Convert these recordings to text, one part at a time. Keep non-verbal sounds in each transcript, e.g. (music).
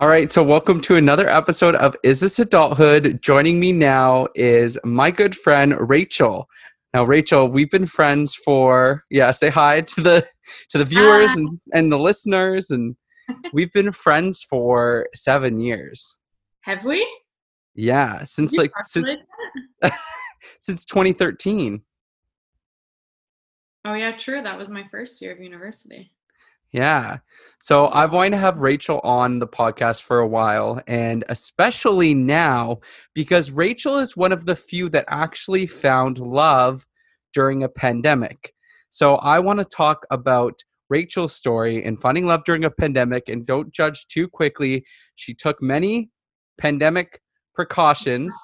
All right, so welcome to another episode of Is This Adulthood? Joining me now is my good friend Rachel. Now, Rachel, we've been friends for yeah. Say hi to the to the viewers and, and the listeners, and (laughs) we've been friends for seven years. Have we? Yeah, since like since (laughs) since 2013. Oh yeah, true. That was my first year of university. Yeah. So I've wanted to have Rachel on the podcast for a while, and especially now because Rachel is one of the few that actually found love during a pandemic. So I want to talk about Rachel's story in finding love during a pandemic, and don't judge too quickly. She took many pandemic precautions.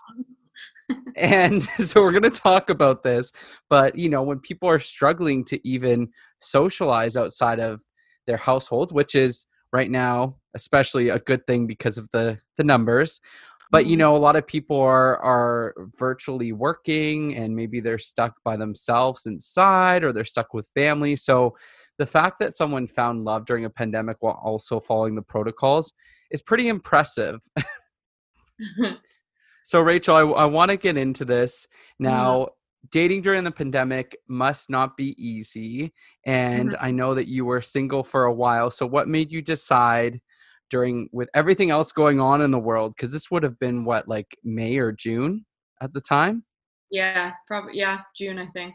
(laughs) and (laughs) so we're going to talk about this but you know when people are struggling to even socialize outside of their household, which is right now especially a good thing because of the the numbers. But you mm-hmm. know, a lot of people are are virtually working and maybe they're stuck by themselves inside or they're stuck with family. So the fact that someone found love during a pandemic while also following the protocols is pretty impressive. (laughs) so Rachel, I, I want to get into this mm-hmm. now dating during the pandemic must not be easy and mm-hmm. i know that you were single for a while so what made you decide during with everything else going on in the world because this would have been what like may or june at the time? Yeah probably yeah june i think.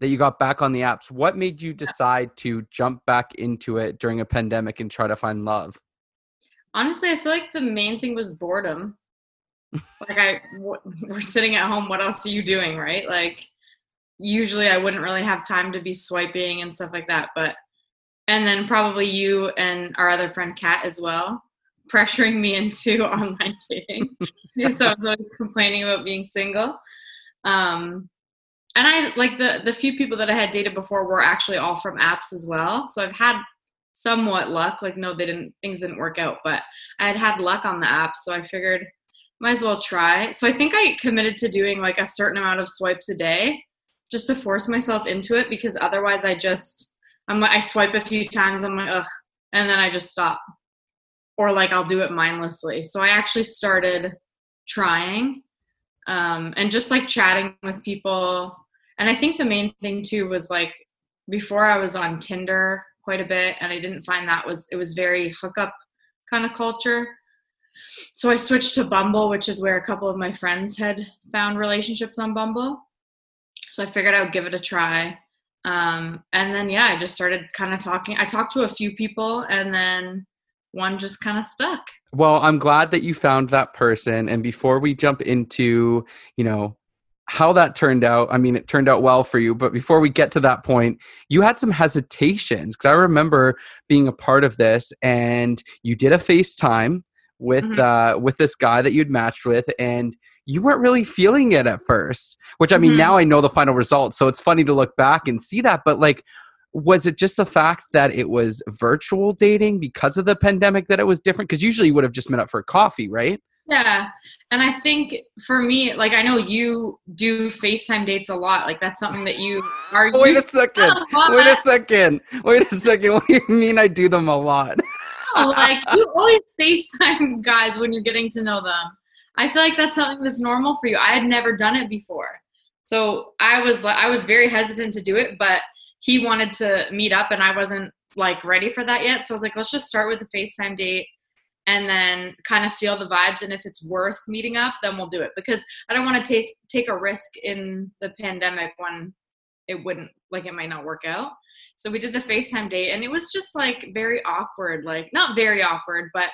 That you got back on the apps. What made you decide to jump back into it during a pandemic and try to find love? Honestly i feel like the main thing was boredom like I, (laughs) we're sitting at home what else are you doing right? Like usually i wouldn't really have time to be swiping and stuff like that but and then probably you and our other friend kat as well (laughs) pressuring me into (laughs) online dating. So i was always complaining about being single. Um and i like the the few people that i had dated before were actually all from apps as well. So i've had somewhat luck like no they didn't things didn't work out but i had had luck on the app so i figured might as well try. So I think I committed to doing like a certain amount of swipes a day just to force myself into it because otherwise I just I'm like I swipe a few times, I'm like, ugh, and then I just stop. Or like I'll do it mindlessly. So I actually started trying um, and just like chatting with people. And I think the main thing too was like before I was on Tinder quite a bit and I didn't find that was it was very hookup kind of culture so I switched to Bumble, which is where a couple of my friends had found relationships on Bumble. So I figured I would give it a try. Um, and then, yeah, I just started kind of talking. I talked to a few people and then one just kind of stuck. Well, I'm glad that you found that person. And before we jump into, you know, how that turned out, I mean, it turned out well for you. But before we get to that point, you had some hesitations because I remember being a part of this and you did a FaceTime with mm-hmm. uh with this guy that you'd matched with and you weren't really feeling it at first which i mean mm-hmm. now i know the final result so it's funny to look back and see that but like was it just the fact that it was virtual dating because of the pandemic that it was different? Because usually you would have just met up for coffee right? Yeah and i think for me like i know you do facetime dates a lot like that's something that you are (laughs) wait a second. wait a second. Wait a second. What do you mean i do them a lot like you always FaceTime (laughs) guys when you're getting to know them. I feel like that's something that's normal for you. I had never done it before. So I was I was very hesitant to do it, but he wanted to meet up and I wasn't like ready for that yet. So I was like, let's just start with the FaceTime date and then kind of feel the vibes and if it's worth meeting up, then we'll do it because I don't want to taste take a risk in the pandemic when it wouldn't like it might not work out. So we did the FaceTime date and it was just like very awkward, like not very awkward, but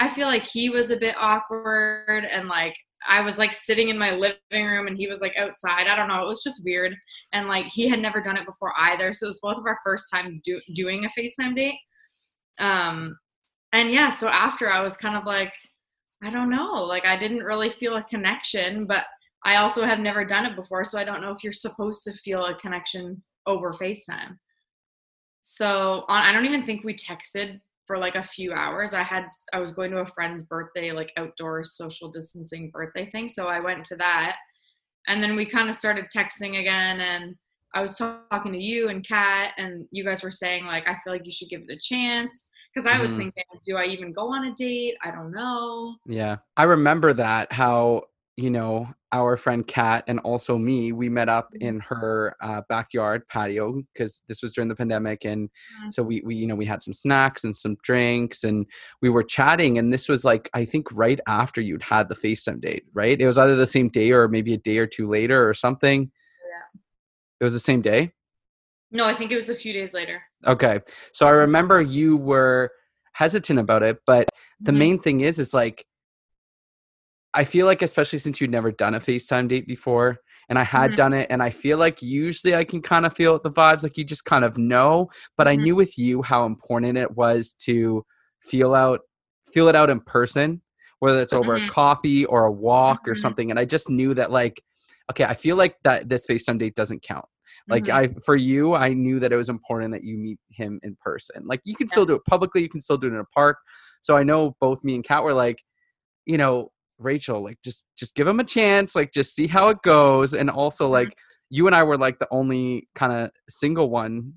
I feel like he was a bit awkward and like I was like sitting in my living room and he was like outside. I don't know. It was just weird. And like he had never done it before either. So it was both of our first times do- doing a FaceTime date. Um, and yeah, so after I was kind of like, I don't know. Like I didn't really feel a connection, but I also have never done it before, so I don't know if you're supposed to feel a connection over FaceTime. So on, I don't even think we texted for like a few hours. I had I was going to a friend's birthday, like outdoor social distancing birthday thing, so I went to that, and then we kind of started texting again. And I was talking to you and Kat, and you guys were saying like I feel like you should give it a chance. because I was Mhm. thinking, do I even go on a date? I don't know. Yeah. I remember that how, you know, our friend Kat and also me, we met up Mhm. in her uh, backyard patio because this was during the pandemic. And Mhm. so we, we, you know, we had some snacks and some drinks and we were chatting. And this was like, I think right after you'd had the FaceTime date, right? It was either the same day or maybe a day or two later or something. Yeah. It was the same day. No, I think it was a few days later. Okay. So I remember you were hesitant about it, but the Mhm. main thing is is like I feel like especially since you'd never done a FaceTime date before and I had Mhm. done it and I feel like usually I can kind of feel the vibes like you just kind of know, but I Mhm. knew with you how important it was to feel out feel it out in person, whether it's over Mhm. a coffee or a walk or Mhm. something and I just knew that like okay, I feel like that this FaceTime date doesn't count. Like Mhm. I for you, I knew that it was important that you meet him in person. Like you can Yeah. still do it publicly, you can still do it in a park. So I know both me and Kat were like, you know, Rachel, like just just give him a chance, like just see how it goes. And also Mhm. like you and I were like the only kind of single one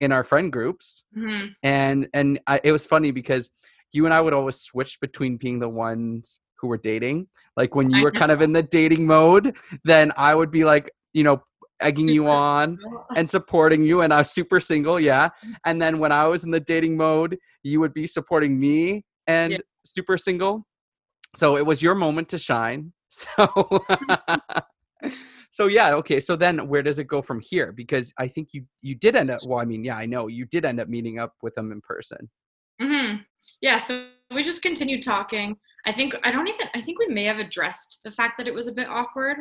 in our friend groups. Mhm. And and I, it was funny because you and I would always switch between being the ones who were dating. Like when you were kind of in the dating mode, then I would be like, you know, egging you on single. (laughs) and supporting you and I was super single, yeah. And then when I was in the dating mode, you would be supporting me and Yeah. super single. So it was your moment to shine. (laughs) So So yeah, okay. So then where does it go from here? Because I think you you did end up well, I mean, yeah, I know you did end up meeting up with him in person. hmm Yeah, so we just continued talking. I think I don't even I think we may have addressed the fact that it was a bit awkward.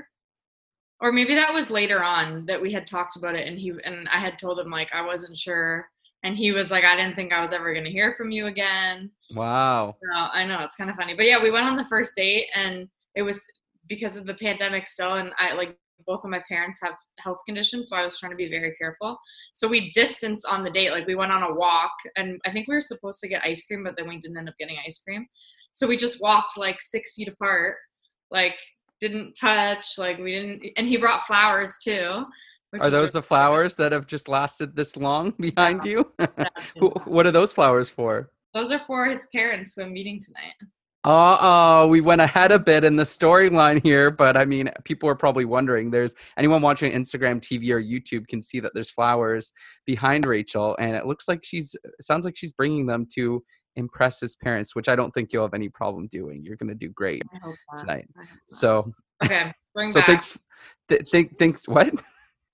Or maybe that was later on that we had talked about it and he and I had told him like I wasn't sure and he was like I didn't think I was ever going to hear from you again. Wow. So, I know it's kind of funny. But yeah, we went on the first date and it was because of the pandemic still and I like both of my parents have health conditions so I was trying to be very careful. So we distanced on the date like we went on a walk and I think we were supposed to get ice cream but then we didn't end up getting ice cream. So we just walked like 6 feet apart like didn't touch like we didn't and he brought flowers too. Are those the flowers that have just lasted this long (laughs) behind you? (laughs) nice. What are those flowers for? Those are for his parents who I'm meeting tonight. Uh oh, we went ahead a bit in the storyline here, but I mean, people are probably wondering. There's anyone watching Instagram TV or YouTube can see that there's flowers behind Rachel, and it looks like she's. Sounds like she's bringing them to impress his parents, which I don't think you'll have any problem doing. You're gonna do great I hope not. tonight. I hope not. So, Okay, (laughs) so back. thanks. Th- think thinks what?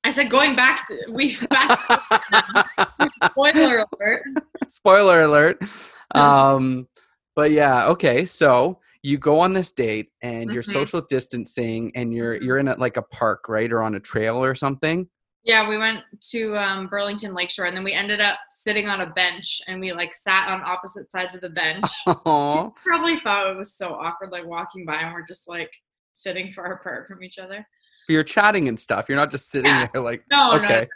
I said going back to we (laughs) back (laughs) spoiler alert. Spoiler alert. Um, but yeah, okay. So you go on this date and you're Mhm. social distancing and you're Mhm. you're in a, like a park, right, or on a trail or something. Yeah, we went to um, Burlington Lakeshore and then we ended up sitting on a bench and we like sat on opposite sides of the bench. (laughs) Probably thought it was so awkward like walking by and we're just like sitting far apart from each other. But you're chatting and stuff. You're not just sitting Yeah. there like No, no, okay.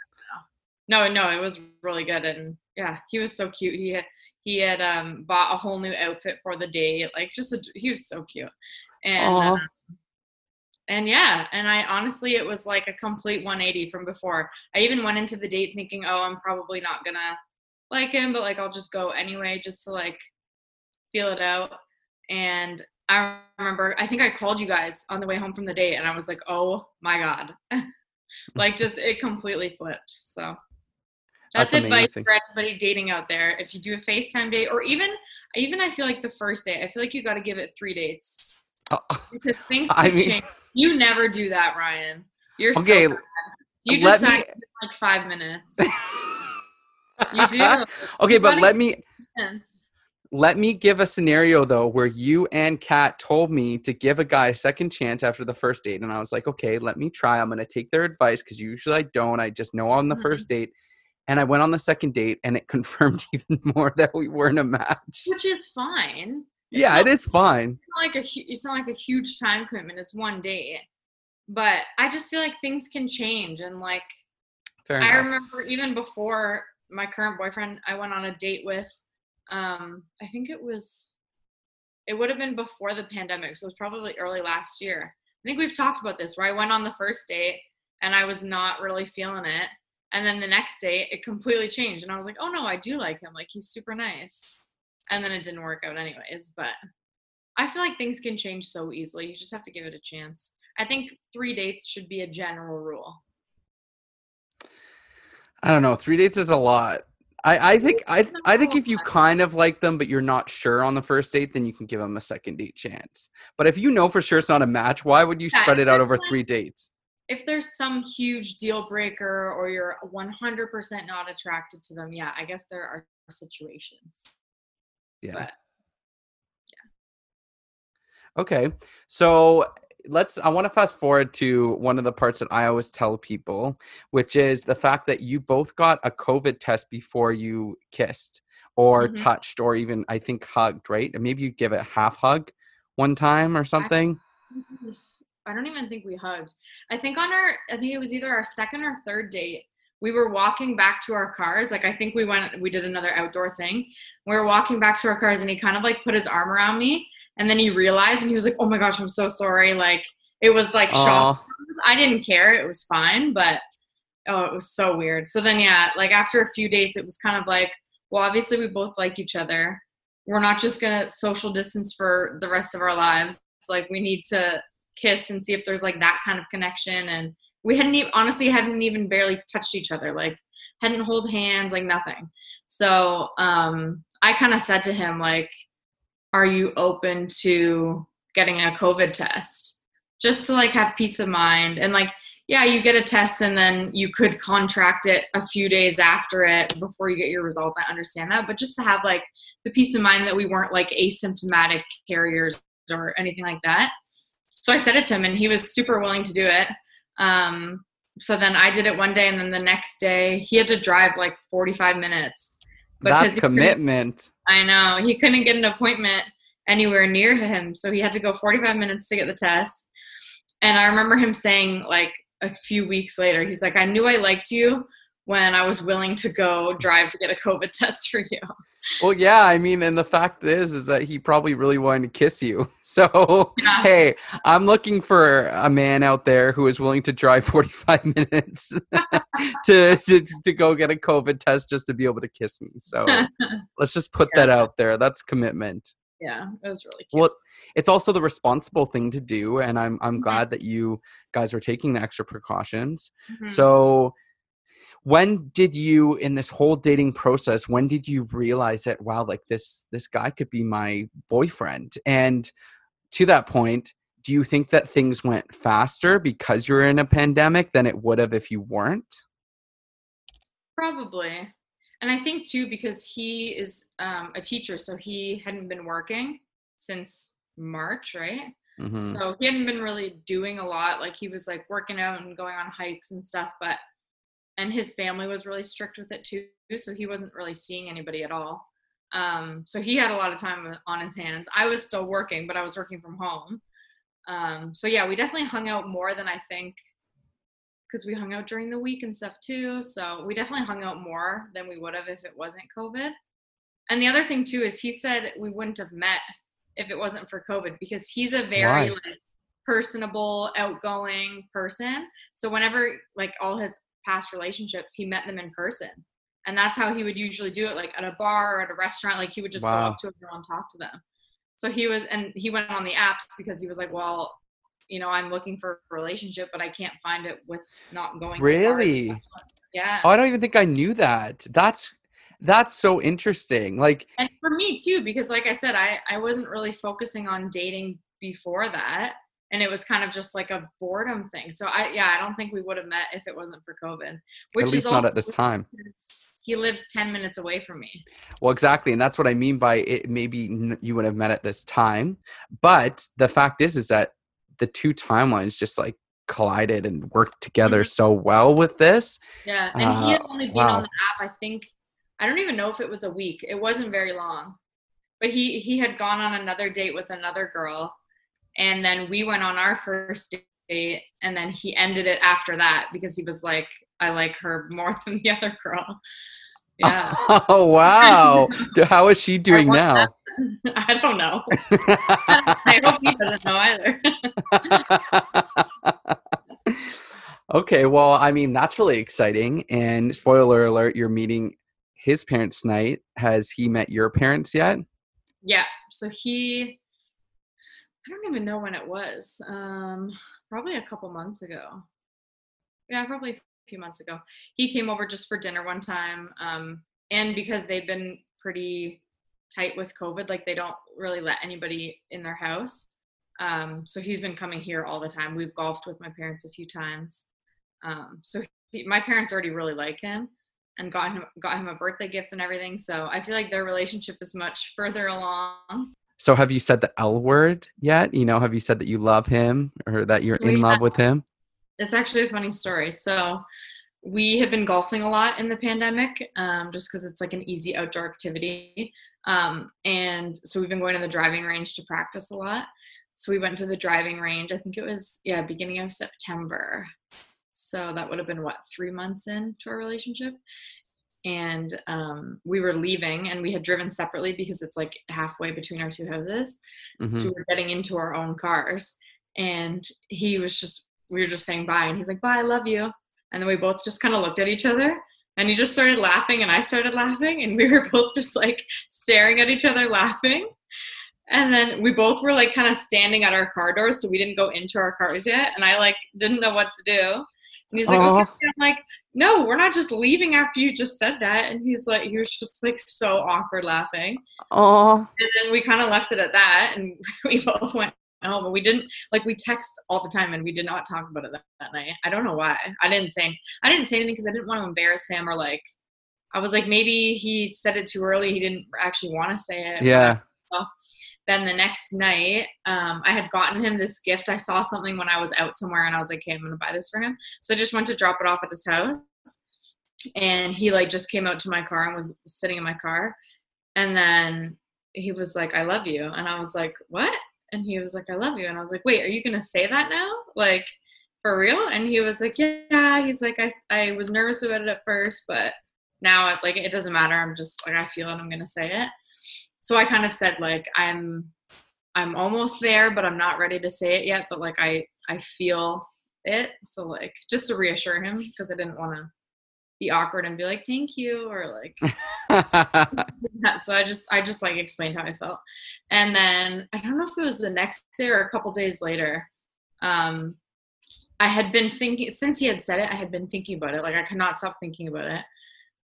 no, no, it was really good and yeah, he was so cute. He had he had um bought a whole new outfit for the date. Like just a, he was so cute. And um, and yeah, and I honestly it was like a complete 180 from before. I even went into the date thinking, "Oh, I'm probably not to like him, but like I'll just go anyway just to like feel it out." And I remember I think I called you guys on the way home from the date and I was like, "Oh my god." (laughs) like just it completely flipped. So that's, That's advice for anybody dating out there. If you do a FaceTime date or even even I feel like the first date, I feel like you got to give it 3 dates. Oh, Because things (laughs) I mean- change. You never do that, Ryan. You're Okay, so bad. You decide me- in like 5 minutes. (laughs) You do. okay, You but let me Yes. Let me give a scenario though where you and Kat told me to give a guy a second chance after the first date, and I was like, okay, let me try. I'm gonna take their advice because usually I don't. I just know on the Mhm. first date, and I went on the second date, and it (laughs) confirmed even more that we weren't a match. Which is fine. It's yeah, not- it is fine. It's not like a it's not like a huge time commitment. It's one date. But I just feel like things can change and like Fair I remember even before my current boyfriend, I went on a date with, um, I think it was, it would have been before the pandemic, so it was probably early last year. I think we've talked about this where I went on the first date and I was not really feeling it, and then the next day it completely changed, and I was like, oh no, I do like him, like he's super nice. and then it didn't work out anyways. But I feel like things can change so easily. You just have to give it a chance. I think three dates should be a general rule. I don't know. Three dates is a lot. I, I think I I think if you kind of like them but you're not sure on the first date, then you can give them a second date chance. But if you know for sure it's not a match, why would you Yeah, spread it out over like- three dates? If there's some huge deal breaker or you're 100% not attracted to them, yeah, I guess there are situations. Yeah. But Okay. So let's I want to fast forward to one of the parts that I always tell people, which is the fact that you both got a COVID test before you kissed or Mhm. touched or even I think hugged, right? And maybe you give it a half hug one time or something. I don't even think we hugged. I think on our, I think it was either our second or third date. We were walking back to our cars. Like I think we went, we did another outdoor thing. We were walking back to our cars, and he kind of like put his arm around me, and then he realized, and he was like, "Oh my gosh, I'm so sorry." Like it was like shock. I didn't care. It was fine, but oh, it was so weird. So then, yeah, like after a few dates, it was kind of like, well, obviously we both like each other. We're not just gonna social distance for the rest of our lives. It's like we need to kiss and see if there's like that kind of connection. And we hadn't even, honestly, hadn't even barely touched each other. Like hadn't hold hands, like nothing. So um, I kind of said to him, like, are you open to getting a COVID test? Just to like have peace of mind and like yeah, you get a test and then you could contract it a few days after it before you get your results. I understand that, but just to have like the peace of mind that we weren't like asymptomatic carriers or anything like that. So I said it to him and he was super willing to do it. Um, so then I did it one day and then the next day he had to drive like 45 minutes. That's commitment. I know. He couldn't get an appointment anywhere near him, so he had to go 45 minutes to get the test. And I remember him saying, like, a few weeks later, he's like, I knew I liked you when I was willing to go drive to get a COVID (laughs) test for you. Well, yeah, I mean, and the fact is, is that he probably really wanted to kiss you. (laughs) So, Yeah. hey, I'm looking for a man out there who is willing to drive (laughs) 45 minutes (laughs) to, to to go get a COVID test just to be able to kiss me. So, let's just put that out there. That's commitment. yeah, it was really cute. Well, it's also the responsible thing to do, and I'm I'm Mhm. glad that you guys are taking the extra precautions. Mhm. So, when did you in this whole dating process? When did you realize that wow, like this this guy could be my boyfriend? And to that point, do you think that things went faster because you're in a pandemic than it would have if you weren't? Probably. And I think too, because he is um, a teacher, so he hadn't been working since March, right? Mhm. So he hadn't been really doing a lot. Like he was like working out and going on hikes and stuff, but and his family was really strict with it too. So he wasn't really seeing anybody at all. Um, so he had a lot of time on his hands. I was still working, but I was working from home. Um, so yeah, we definitely hung out more than I think because we hung out during the week and stuff too. So we definitely hung out more than we would have if it wasn't COVID. And the other thing too is he said we wouldn't have met if it wasn't for COVID because he's a very Why? like personable, outgoing person. So whenever like all his past relationships, he met them in person. And that's how he would usually do it, like at a bar or at a restaurant. Like he would just go up to a girl and talk to them. So he was, and he went on the apps because he was like, well, you know, I'm looking for a relationship, but I can't find it with not going. to bars and Really? Yeah. Oh, I don't even think I knew that. That's that's so interesting. Like and for me too because like i said i i wasn't really focusing on dating before that and it was kind of just like a boredom thing so i yeah i don't think we would have met if it wasn't for covid which at is least not at this time. he lives 10 minutes away from me Well, exactly, and that's what I mean by it. Maybe you would have met at this time, but the fact is, is that the two timelines just like collided and worked together Mhm. so well with this. yeah and he had Uh, only been wow. on the app i think i don't even know if it was a week it wasn't very long but he he had gone on another date with another girl and then we went on our first date and then he ended it after that because he was like i like her more (laughs) than the other girl yeah (laughs) Oh wow! How is she (laughs) doing now? i don't know i hope he doesn't know either okay, well, I mean that's really exciting. And spoiler alert: you're meeting his parents tonight. Has he met your parents yet? yeah, so he I don't even know when it was. Um, probably a couple months ago. Yeah, probably a few months ago. He came over just for dinner one time. Um, and because they've been pretty tight with COVID, like they don't really let anybody in their house. Um, so he's been coming here all the time. We've golfed with my parents a few times. Um, so he, my parents already really like him and got him got him a birthday gift and everything. So I feel like their relationship is much further along. So have you said the L word yet? You know, have you said that you love him or that you're in love with him? It's actually a funny story. So we have been golfing a lot in the pandemic um, just because it's like an easy outdoor activity. Um, and so we've been going to the driving range to practice a lot. So we went to the driving range, I think it was, yeah, beginning of September. So that would have been what, three months into our relationship? And um, we were leaving and we had driven separately because it's like halfway between our two houses mm-hmm. so we were getting into our own cars and he was just we were just saying bye and he's like bye i love you. And then we both just kind of looked at each other and he just started laughing and i started laughing and we (laughs) were both just like staring at each other laughing. And then we both were like kind of standing at our car doors so we didn't go into our cars yet and i like didn't know what to do and he's like, okay. Oh. I'm like, no, we're not just leaving after you just said that. And he's like, he was just like so awkward laughing. Oh. And then we kind of left it at that, and (laughs) we both went home. And we didn't like we text all the time, and we did not talk about it that, that night. I don't know why. I didn't say I didn't say anything because I didn't want to embarrass him or like. I was like, maybe he said it too early. He didn't actually want to say it. Yeah. Then the next night um, i had gotten him this gift. I saw something when i was out somewhere and i was like okay i'm gonna buy this for him. So i just went to drop it off at his house. And he like just came out to my car and was sitting in my car. And then he was like i love you. And i was like what? And he was like i love you. And i was like wait are you gonna say that now? Like for real? And he was like yeah. He's like i, I was nervous about it at first but now like it doesn't matter. I'm just like i feel it. I'm gonna say it so I kind of said like I'm I'm almost there, but I'm not ready to say it yet. But like I I feel it. So like just to reassure him because I didn't want to be awkward and be like thank you or like (laughs) so I just I just like explained how I felt. And then I don't know if it was the next day or a couple days later. Um I had been thinking since he had said it, I had been thinking about it. Like I could not stop thinking about it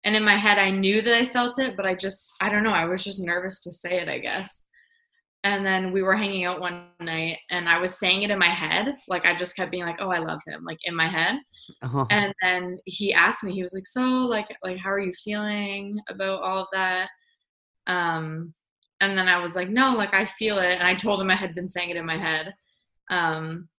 and in my head i knew that i felt it but i just i don't know i was just nervous to say it i guess. And then we were hanging out one night and i was saying it in my head. Like i just kept being like oh i love him like in my head. Uh-huh. and then he asked me he was like so like like how are you feeling about all of that? Um and then i was like no like i feel it. And i told him i had been saying it in my head. Um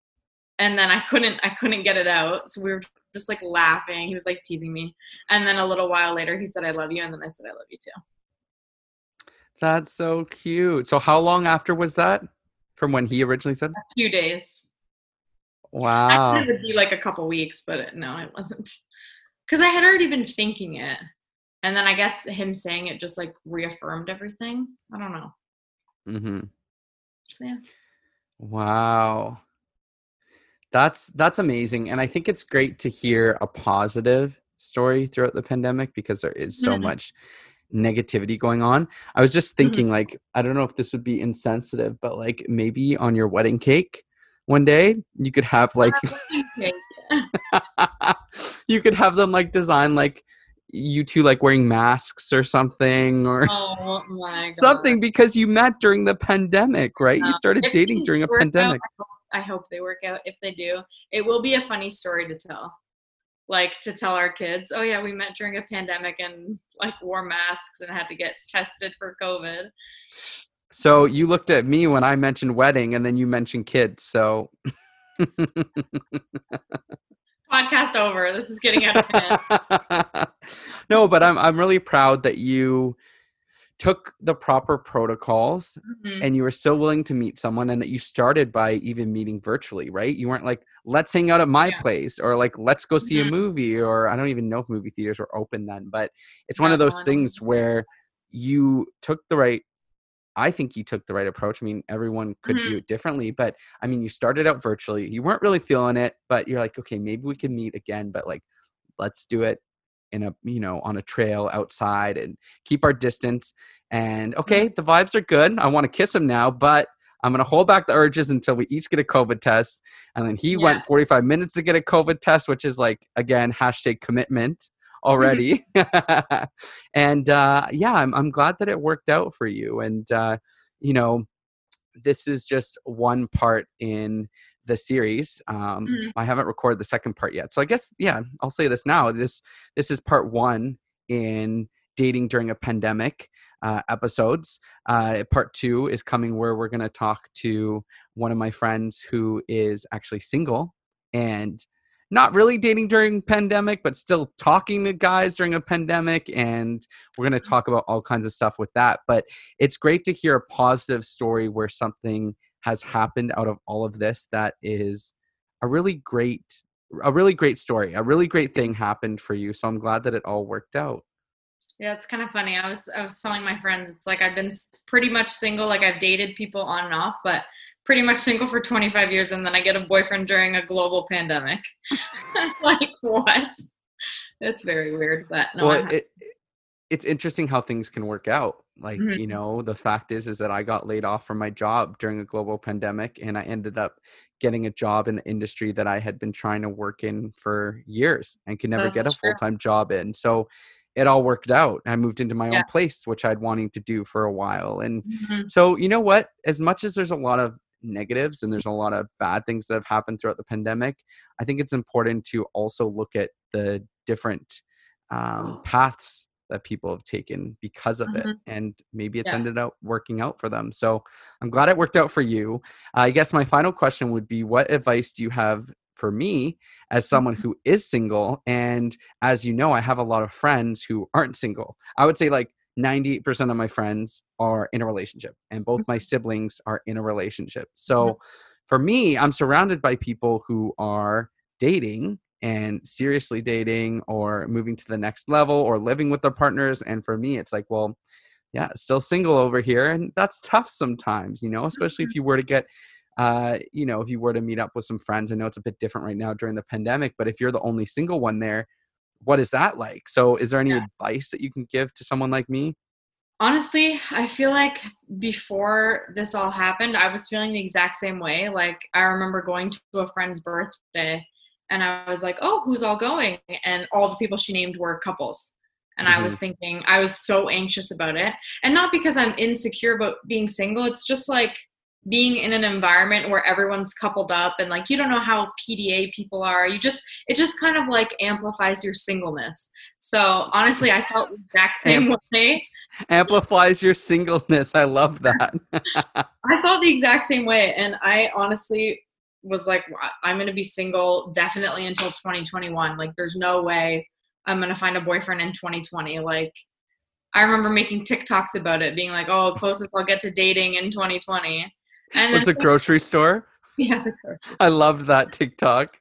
and then i couldn't i couldn't get it out so we were just like laughing. He was like teasing me. And then a little while later, he said, I love you. And then I said, I love you too. That's so cute. So, how long after was that from when he originally said? A few days. Wow. I it would be like a couple weeks, but no, it wasn't. Because I had already been thinking it. And then I guess him saying it just like reaffirmed everything. I don't know. Hmm. So, yeah. Wow that's that's amazing and i think it's great to hear a positive story throughout the pandemic because there is so mm-hmm. much negativity going on i was just mm-hmm. thinking mm-hmm. like i don't know if this would be insensitive but like maybe on your wedding cake one day you could have like (laughs) you could have them like design like you two like wearing masks or something or oh (laughs) something because you met during the pandemic right you started dating during a pandemic out, I hope they work out. If they do, it will be a funny story to tell. Like to tell our kids, oh yeah, we met during a pandemic and like wore masks and had to get tested for COVID. So you looked at me when I mentioned wedding and then you mentioned kids. So (laughs) podcast over. This is getting out of hand. (laughs) no, but I'm I'm really proud that you took the proper protocols mm-hmm. and you were still willing to meet someone and that you started by even meeting virtually right you weren't like let's hang out at my yeah. place or like let's go see mm-hmm. a movie or i don't even know if movie theaters were open then but it's yeah, one of those things where you took the right i think you took the right approach i mean everyone could mm-hmm. do it differently but i mean you started out virtually you weren't really feeling it but you're like okay maybe we can meet again but like let's do it in a you know on a trail outside and keep our distance And okay, the vibes are good. I want to kiss him now, but I'm going to hold back the urges until we each get a COVID test. And then he Yeah. went 45 minutes to get a COVID test, which is like, again, hashtag commitment already. (laughs) and uh, yeah, I'm, I'm glad that it worked out for you. And, uh, you know, this is just one part in the series. Um, Mhm. I haven't recorded the second part yet. So I guess, yeah, I'll say this now. This, this is part one in dating during a pandemic uh, episodes. Uh, part two is coming where we're going to talk to one of my friends who is actually single and not really dating during pandemic but still talking to guys during a pandemic and we're going to talk about all kinds of stuff with that but it's great to hear a positive story where something has happened out of all of this that is a really great a really great story a really great thing happened for you so i'm glad that it all worked out Yeah, it's kind of funny. I was I was telling my friends, it's like I've been pretty much single. Like I've dated people on and off, but pretty much single for 25 years, and then I get a boyfriend during a global pandemic. (laughs) like what? It's very weird, but no. well it, it's interesting how things can work out like Mhm. you know the fact is is that i got laid off from my job during a global pandemic and i ended up getting a job in the industry that i had been trying to work in for years and could never get a true. full-time job in so it all worked out i moved into my Yeah. own place which i'd wanting to do for a while and Mhm. so you know what as much as there's a lot of negatives and there's a lot of bad things that have happened throughout the pandemic i think it's important to also look at the different um, paths that people have taken because of it Mhm. and maybe it's Yeah. ended up working out for them. So i'm glad it worked out for you. I guess my final question would be what advice do you have for me as someone Mm-hmm. who is single? And as you know i have a lot of friends who aren't single. I would say like 98% of my friends are in a relationship and both my siblings are in a relationship. So for me i'm surrounded by people who are dating and seriously dating or moving to the next level or living with their partners and for me it's like well yeah still single over here and that's tough sometimes you know especially if you were to get uh you know if you were to meet up with some friends i know it's a bit different right now during the pandemic but if you're the only single one there what is that like so is there any Yeah. advice that you can give to someone like me Honestly, I feel like before this all happened, I was feeling the exact same way. Like I remember going to a friend's birthday and I was like, "Oh, who's all going?" And all the people she named were couples. And I was mm-hmm. thinking I was so anxious about it. And not because I'm insecure about being single, it's just like being in an environment where everyone's coupled up and like you don't know how PDA people are. You just it just kind of like amplifies your singleness. So honestly, I felt the exact (laughs) same way. amplifies your singleness i love that (laughs) I felt the exact same way, and I honestly was like, I'm gonna be single definitely until 2021. Like, there's no way I'm gonna find a boyfriend in 2020. Like, I remember making TikToks about it, being like, "Oh, closest I'll get to dating in 2020." And was a grocery store yeah, the grocery i loved that tiktok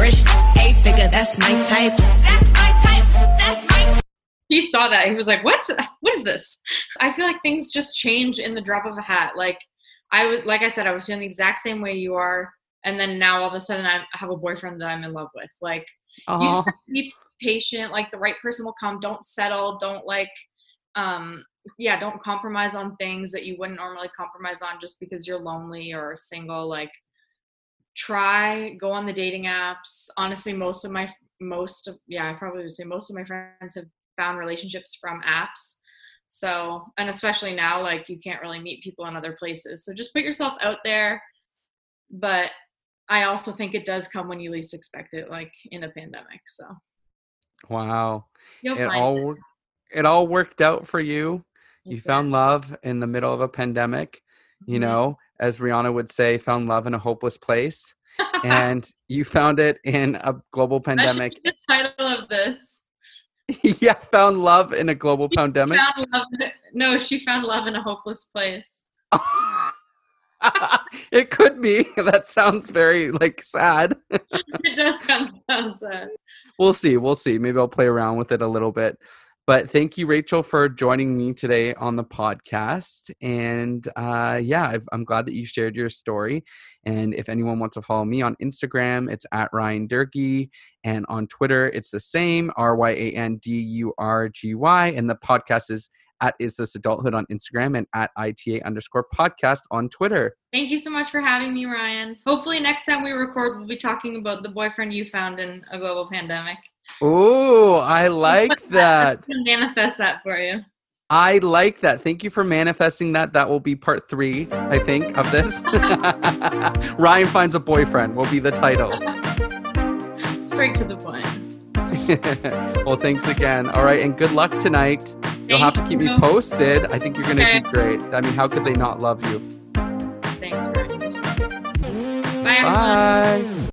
Rich eight figure, that's my type. That's my type. That's my type. he saw that. He was like, "What? What is this?" I feel like things just change in the drop of a hat. Like, I was, like I said, I was feeling the exact same way you are, and then now all of a sudden I have a boyfriend that I'm in love with. Like. you just be patient like the right person will come don't settle don't like um yeah don't compromise on things that you wouldn't normally compromise on just because you're lonely or single like try go on the dating apps honestly most of my most of yeah i probably would say most of my friends have found relationships from apps so and especially now like you can't really meet people in other places. So just put yourself out there. But i also think it does come when you least expect it like in a pandemic so. Wow. You'll it all it. it all worked out for you. You It found love in the middle of a pandemic you Mhm. know as rihanna would say found love in a hopeless place. (laughs) And you found it in a global pandemic. the title of this. (laughs) yeah found love in a global pandemic? love in- no, she found love in a hopeless place. (laughs) it could be. That sounds very like sad. (laughs) It does kind of sound sad. we'll see we'll see. Maybe i'll play around with it a little bit But thank you, Rachel, for joining me today on the podcast. And uh, yeah, I've, I'm glad that you shared your story. And if anyone wants to follow me on Instagram, it's at Ryan Durgy. And on Twitter, it's the same R Y A N D U R G Y. And the podcast is at Is This Adulthood on Instagram and at ITA underscore podcast on Twitter. Thank you so much for having me, Ryan. Hopefully, next time we record, we'll be talking about the boyfriend you found in a global pandemic. Oh, I (laughs) like that. manifest that for you. I like that. Thank you for manifesting that. That will be part three, I think, of this. (laughs) Ryan finds a boyfriend will be the title. Straight to the point. (laughs) well, thanks again. All right, and good luck tonight. You'll have to keep me posted. I think you're going to Okay. do great. I mean, how could they not love you? Thanks, Ryan. Bye, everyone. Bye.